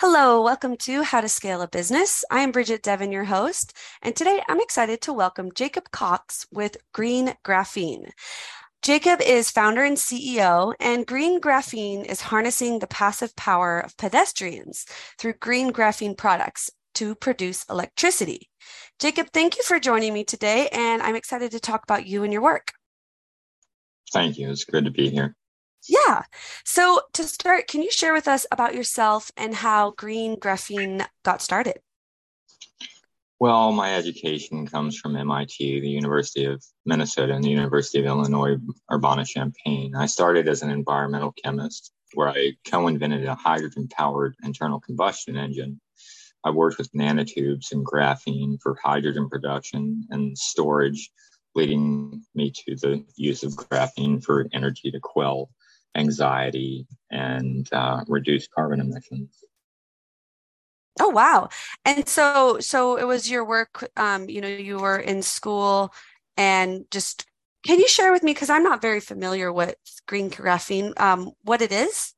Hello, welcome to How to Scale a Business. I am Bridget Devon, your host, and today I'm excited to welcome Jacob Cox with Green Graphene. Jacob is founder and CEO, and Green Graphene is harnessing the passive power of pedestrians through green graphene products to produce electricity. Jacob, thank you for joining me today, and I'm excited to talk about you and your work. Thank you. It's good to be here. Yeah. So, to start, can you share with us about yourself and how Green Graphene got started? Well, my education comes from MIT, the University of Minnesota, and the University of Illinois Urbana Champaign. I started as an environmental chemist where I co invented a hydrogen powered internal combustion engine. I worked with nanotubes and graphene for hydrogen production and storage, leading me to the use of graphene for energy to quell anxiety and uh, reduce carbon emissions. Oh wow! And so, so it was your work. Um, you know, you were in school, and just can you share with me because I'm not very familiar with green graphene, um, what it is?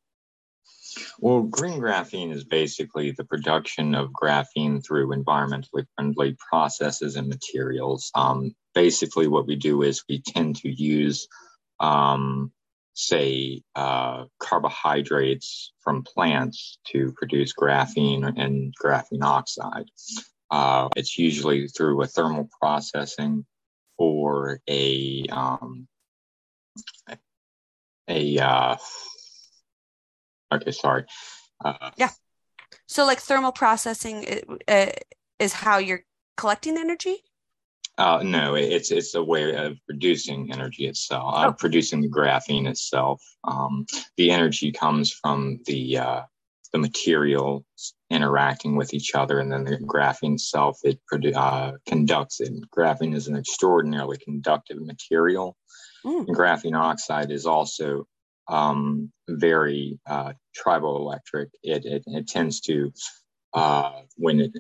Well, green graphene is basically the production of graphene through environmentally friendly processes and materials. Um, basically, what we do is we tend to use um, say, uh, carbohydrates from plants to produce graphene and graphene oxide. Uh, it's usually through a thermal processing or a um, a uh, okay, sorry. Uh, yeah. So, like thermal processing is how you're collecting energy. Uh, no, it's it's a way of producing energy itself, uh, oh. producing the graphene itself. Um, the energy comes from the uh, the materials interacting with each other, and then the graphene itself it produ- uh, conducts it. Graphene is an extraordinarily conductive material. Mm. And graphene oxide is also um, very uh, triboelectric. It, it it tends to uh, when it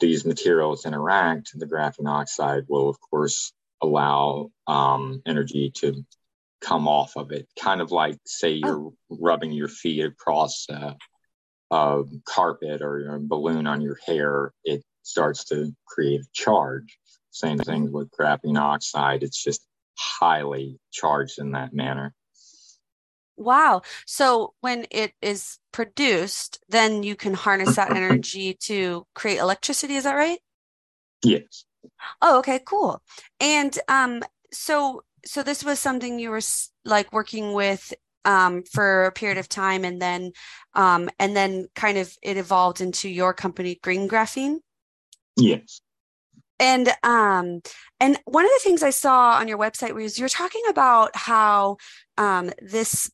these materials interact, the graphene oxide will, of course, allow um, energy to come off of it. Kind of like, say, you're oh. rubbing your feet across uh, a carpet or a balloon on your hair, it starts to create a charge. Same thing with graphene oxide, it's just highly charged in that manner. Wow. So when it is produced, then you can harness that energy to create electricity. Is that right? Yes. Oh, okay, cool. And um, so so this was something you were like working with um, for a period of time, and then um, and then kind of it evolved into your company, Green Graphene. Yes. And um, and one of the things I saw on your website was you're talking about how um, this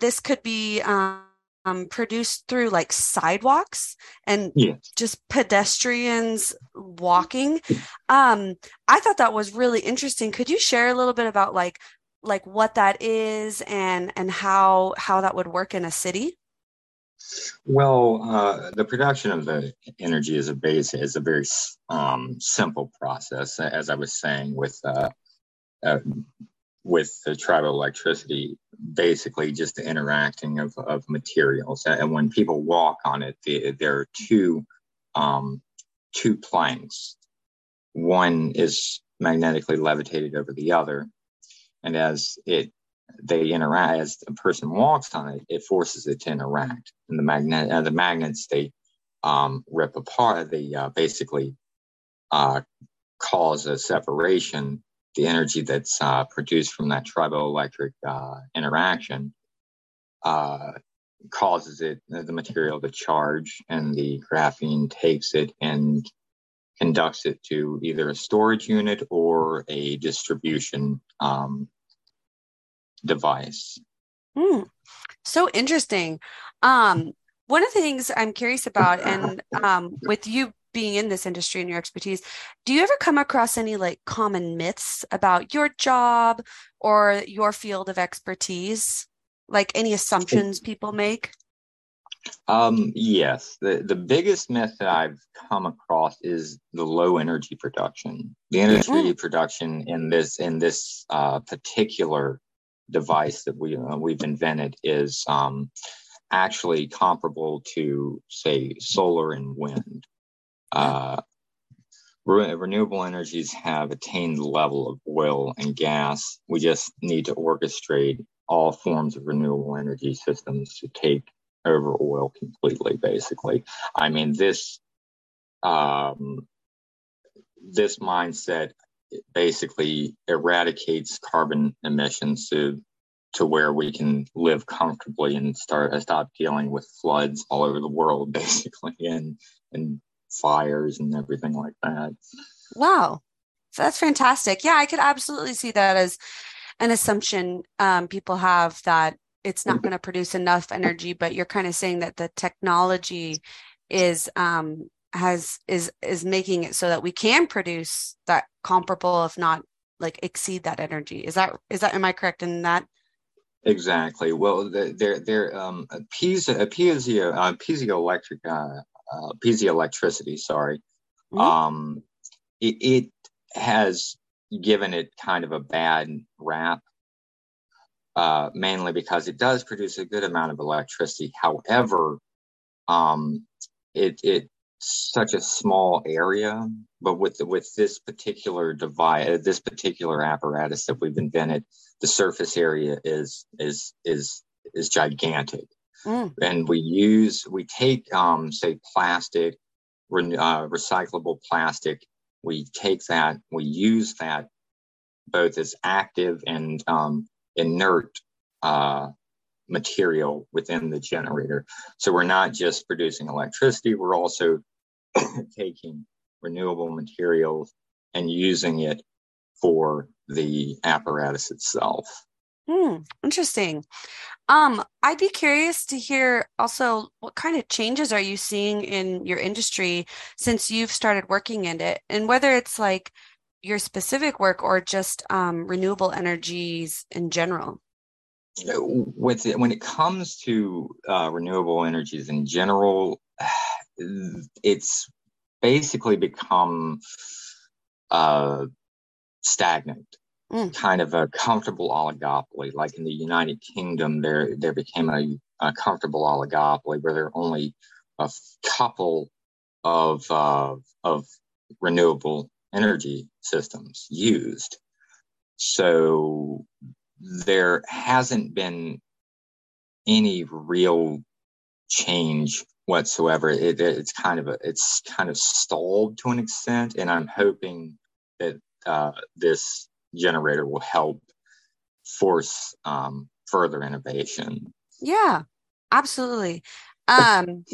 this could be um, produced through like sidewalks and yes. just pedestrians walking. Um, I thought that was really interesting. Could you share a little bit about like like what that is and and how how that would work in a city? Well, uh, the production of the energy as a base is a very um, simple process, as I was saying, with uh, uh, with the triboelectricity, basically just the interacting of, of materials. And when people walk on it, the, there are two um, two planks. One is magnetically levitated over the other, and as it they interact, as a person walks on it, it forces it to interact, and the magnet uh, the magnets they um, rip apart. They uh, basically uh, cause a separation the energy that's uh, produced from that triboelectric uh, interaction uh, causes it the material to charge, and the graphene takes it and conducts it to either a storage unit or a distribution um, device. Mm, so interesting. Um, one of the things I'm curious about, and um, with you being in this industry and your expertise, do you ever come across any like common myths about your job or your field of expertise? Like any assumptions people make? Um, yes. The, the biggest myth that I've come across is the low energy production. The energy mm. production in this in this uh, particular device that we uh, we've invented is um, actually comparable to, say, solar and wind. Uh, re- renewable energies have attained the level of oil and gas. We just need to orchestrate all forms of renewable energy systems to take over oil completely, basically. I mean, this um, this mindset basically eradicates carbon emissions to to where we can live comfortably and start uh, stop dealing with floods all over the world, basically, and and fires and everything like that. Wow, that's fantastic. Yeah, I could absolutely see that as an assumption um, people have that it's not going to produce enough energy, but you're kind of saying that the technology is um, has is is making it so that we can produce that comparable, if not like exceed that energy. Is that is that am I correct in that? Exactly. Well, they're they're um piezo piezo uh, piezoelectric uh, uh piezoelectricity. Sorry, mm-hmm. um, it, it has given it kind of a bad rap uh, mainly because it does produce a good amount of electricity. However, um, it it such a small area, but with the, with this particular device, uh, this particular apparatus that we've invented, the surface area is is is is gigantic, mm. and we use we take um, say plastic, re- uh, recyclable plastic. We take that, we use that both as active and um, inert uh, material within the generator. So we're not just producing electricity, we're also taking renewable materials and using it for the apparatus itself. Hmm, interesting. Um, I'd be curious to hear also what kind of changes are you seeing in your industry since you've started working in it, and whether it's like your specific work or just um, renewable energies in general. With it, when it comes to uh, renewable energies in general, it's basically become uh, stagnant, mm. kind of a comfortable oligopoly. Like in the United Kingdom, there there became a, a comfortable oligopoly where there are only a couple of uh, of renewable energy systems used. So there hasn't been any real change whatsoever. It, it's kind of a, it's kind of stalled to an extent, and I'm hoping that uh, this generator will help force um, further innovation. Yeah, absolutely. Um,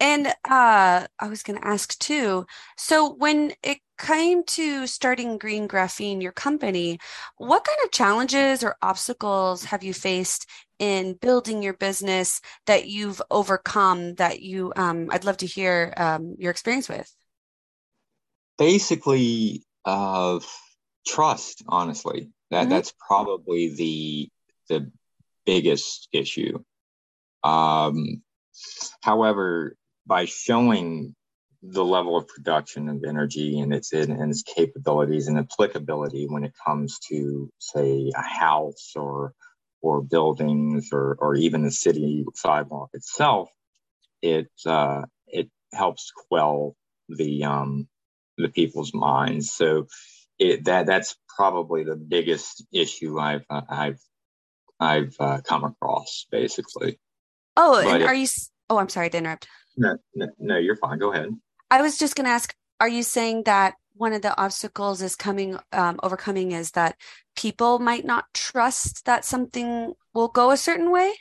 and uh, I was going to ask too. So when it came to starting Green Graphene, your company, what kind of challenges or obstacles have you faced in building your business that you've overcome that you, um, I'd love to hear um, your experience with? Basically, uh, trust, honestly. That, mm-hmm. That's probably the, the biggest issue. Um, however, by showing the level of production of energy and its and its capabilities and applicability when it comes to say a house or or buildings or or even the city sidewalk itself it uh, it helps quell the um the people's minds so it that that's probably the biggest issue i've uh, i've i've uh, come across basically oh but and are you oh i'm sorry to interrupt no, no, no, you're fine. Go ahead. I was just going to ask Are you saying that one of the obstacles is coming, um, overcoming is that people might not trust that something will go a certain way?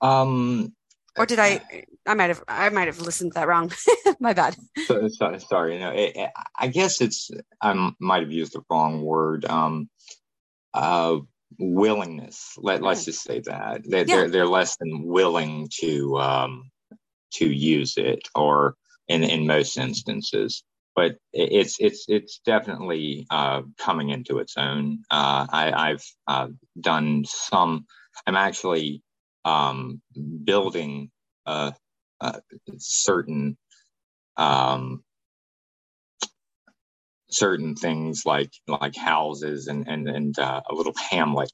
Um, or did I? I might have. I might have listened to that wrong. My bad. So, so, sorry. No, it, it, I guess it's. I might have used the wrong word. Um, uh, willingness. Let Let's hmm. just say that they, yeah. they're they're less than willing to um to use it, or in in most instances. But it's it's it's definitely uh, coming into its own. Uh, I, have uh, done some. I'm actually um, building a, a certain um, certain things like like houses and and and uh, a little hamlet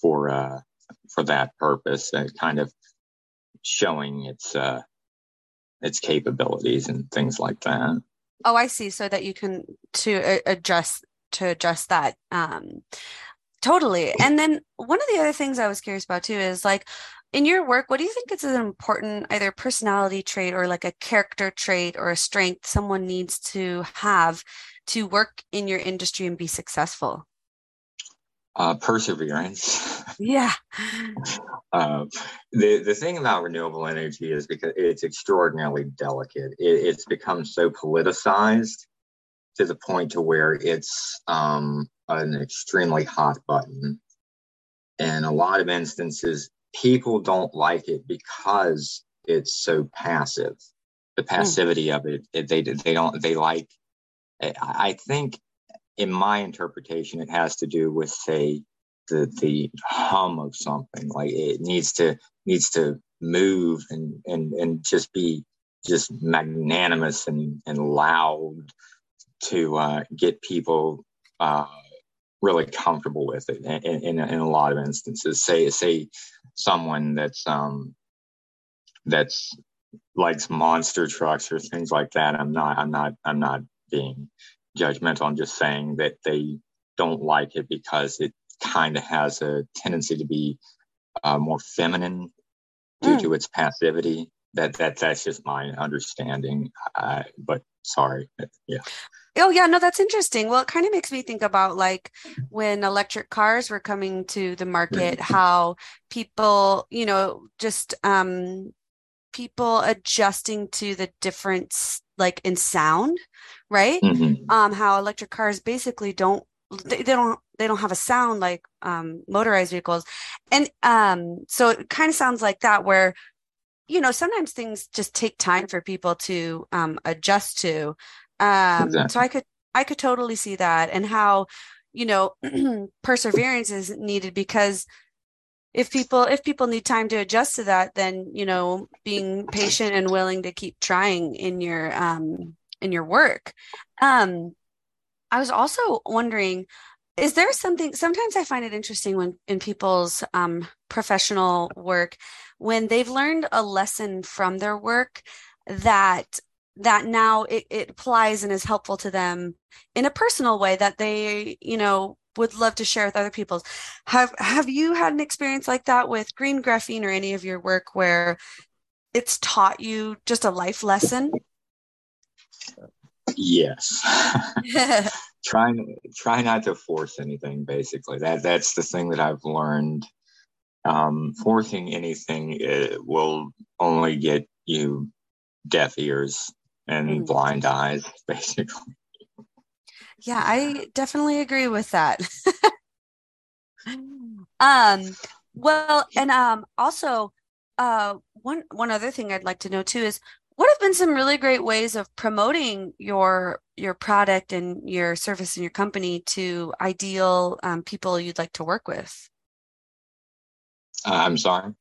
for uh, for that purpose. Uh, kind of showing its uh, its capabilities and things like that. Oh, I see. So that you can to uh, address to adjust that. Um, totally. And then one of the other things I was curious about too is like in your work, what do you think is an important either personality trait or like a character trait or a strength someone needs to have to work in your industry and be successful? Uh, perseverance. Yeah. uh, the the thing about renewable energy is because it's extraordinarily delicate. It, it's become so politicized to the point to where it's um, an extremely hot button. In a lot of instances, people don't like it because it's so passive. The hmm. passivity mm. of it, it, they they don't they like. I think, in my interpretation, it has to do with say the the hum of something. Like it needs to needs to move and and and just be just magnanimous and and loud to uh, get people uh, really comfortable with it in, in, in, a lot of instances. Say say someone that's um, that's likes monster trucks or things like that. I'm not I'm not I'm not being judgmental. I'm just saying that they don't like it because it kind of has a tendency to be uh, more feminine due mm. to its passivity. That that that's just my understanding. Uh, but sorry, yeah. Oh yeah, no, that's interesting. Well, it kind of makes me think about like when electric cars were coming to the market, how people, you know, just um people adjusting to the difference like in sound, right? Mm-hmm. Um how electric cars basically don't they, they don't they don't have a sound like um motorized vehicles. And um so it kind of sounds like that where you know sometimes things just take time for people to um adjust to um, exactly. So I could I could totally see that and how you know perseverance is needed because if people if people need time to adjust to that then you know being patient and willing to keep trying in your um in your work um i was also wondering is there something sometimes i find it interesting when in people's um professional work when they've learned a lesson from their work that that now it, it applies and is helpful to them in a personal way that they you know would love to share with other people. Have have you had an experience like that with green graphene or any of your work where it's taught you just a life lesson? Yes. Try try not to force anything basically. That that's the thing that i've learned. Um, forcing anything will only get you deaf ears and mm. blind eyes, basically. Yeah, I definitely agree with that. um, well, and um, also, uh, one one other thing I'd like to know too is what have been some really great ways of promoting your your product and your service and your company to ideal um, people you'd like to work with? Uh, I'm sorry.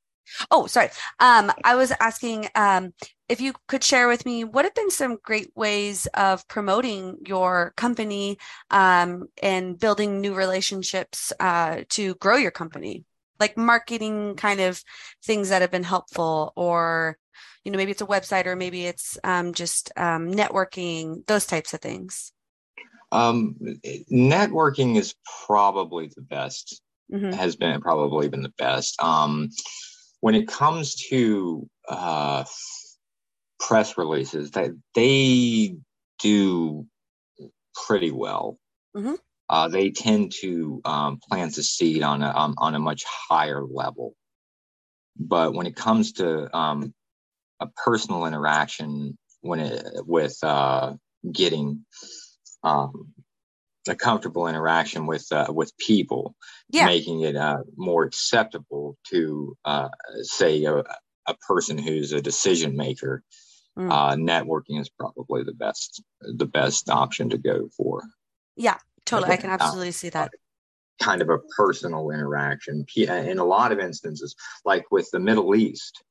Oh, sorry. Um, I was asking um, if you could share with me what have been some great ways of promoting your company um, and building new relationships uh, to grow your company, like marketing kind of things that have been helpful, or you know maybe it's a website, or maybe it's um, just um, networking, those types of things. Um, networking is probably the best. Mm-hmm. Has been probably been the best. Um, when it comes to uh, press releases, that they do pretty well. Mm-hmm. Uh, they tend to um, plant the seed on a um, on a much higher level. But when it comes to um, a personal interaction, when it with uh, getting um, a comfortable interaction with uh, with people, yeah. making it uh, more acceptable to uh, say a, a, person who's a decision maker. Mm. Uh, networking is probably the best the best option to go for. Yeah, totally. I can absolutely see that. Kind of a personal interaction in a lot of instances, like with the Middle East.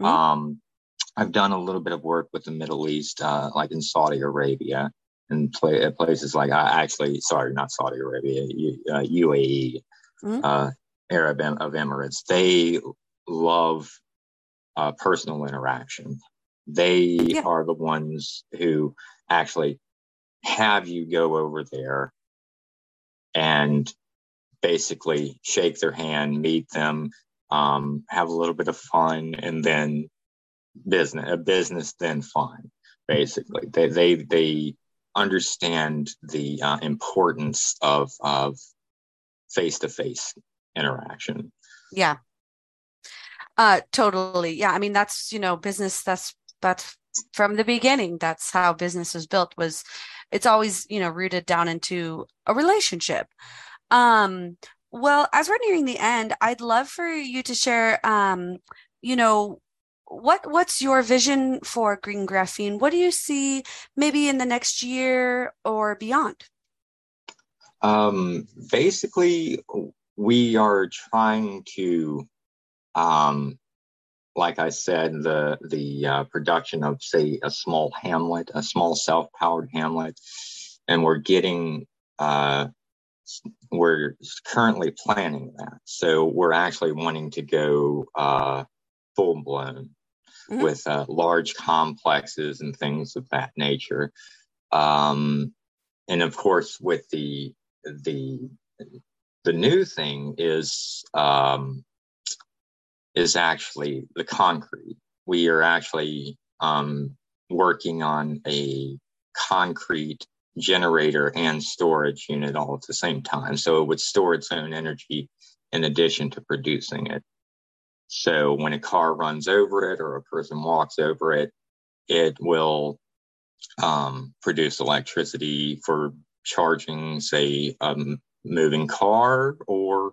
Mm. Um, I've done a little bit of work with the Middle East, uh, like in Saudi Arabia and play, places like uh, actually, sorry, not Saudi Arabia, uh, UAE, mm-hmm. uh, Arab of Emirates. They love uh, personal interaction. They yeah. are the ones who actually have you go over there and basically shake their hand, meet them, um, have a little bit of fun, and then business, a business, then fun. Basically, they they they understand the uh, importance of of face to face interaction. Yeah. Uh, totally. Yeah. I mean, that's, you know, business, that's, that's from the beginning. That's how business was built was it's always, you know, rooted down into a relationship. Um, well, as we're nearing the end, I'd love for you to share, um, you know, what what's your vision for green graphene? What do you see maybe in the next year or beyond? Um, basically, we are trying to, um, like I said, the the uh, production of say a small hamlet, a small self-powered hamlet, and we're getting uh, we're currently planning that. So we're actually wanting to go uh, full blown mm-hmm. with uh, large complexes and things of that nature. Um, and of course, with the the the new thing is um, is actually the concrete. We are actually um, working on a concrete generator and storage unit all at the same time. So it would store its own energy in addition to producing it. So when a car runs over it or a person walks over it, it will um, produce electricity for charging, say, a moving car or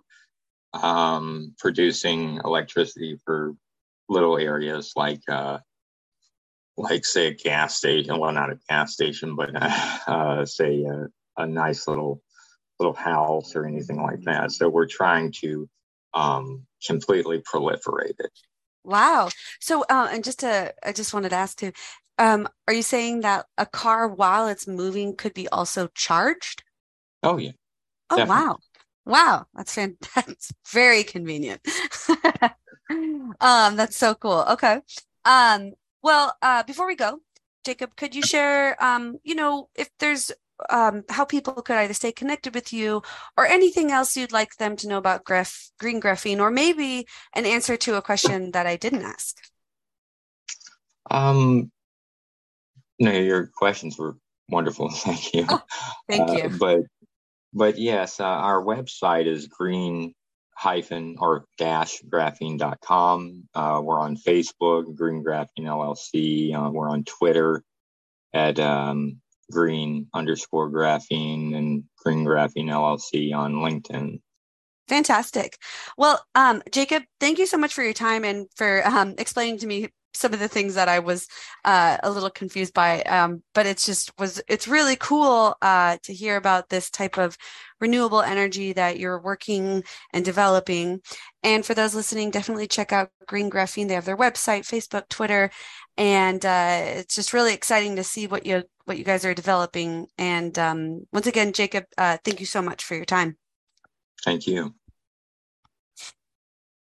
um, producing electricity for little areas like uh, like say a gas station well not a gas station but uh, say a, a, nice little little house or anything like that. So we're trying to um, completely proliferate it. Wow. So uh, and just to i just wanted to ask too um, are you saying that a car while it's moving could be also charged? Oh yeah. Oh definitely. wow wow that's fantastic that's very convenient um that's so cool okay um well, uh, before we go, Jacob, could you share, um, you know, if there's um, how people could either stay connected with you or anything else you'd like them to know about graph, green graphene, or maybe an answer to a question that I didn't ask? Um, no, your questions were wonderful. Thank you. Oh, thank uh, you. But, but yes, uh, our website is green hyphen or dash graphene.com. Uh, we're on Facebook, Green Graphene LLC. Uh, we're on Twitter at um, green underscore graphene and green graphene LLC on LinkedIn. Fantastic. Well, um, Jacob, thank you so much for your time and for um, explaining to me some of the things that I was uh, a little confused by. Um, but it's just was it's really cool uh, to hear about this type of renewable energy that you're working and developing. And for those listening, definitely check out Green Graphene. They have their website, Facebook, Twitter, and uh, it's just really exciting to see what you what you guys are developing. And um, once again, Jacob, uh, thank you so much for your time. Thank you.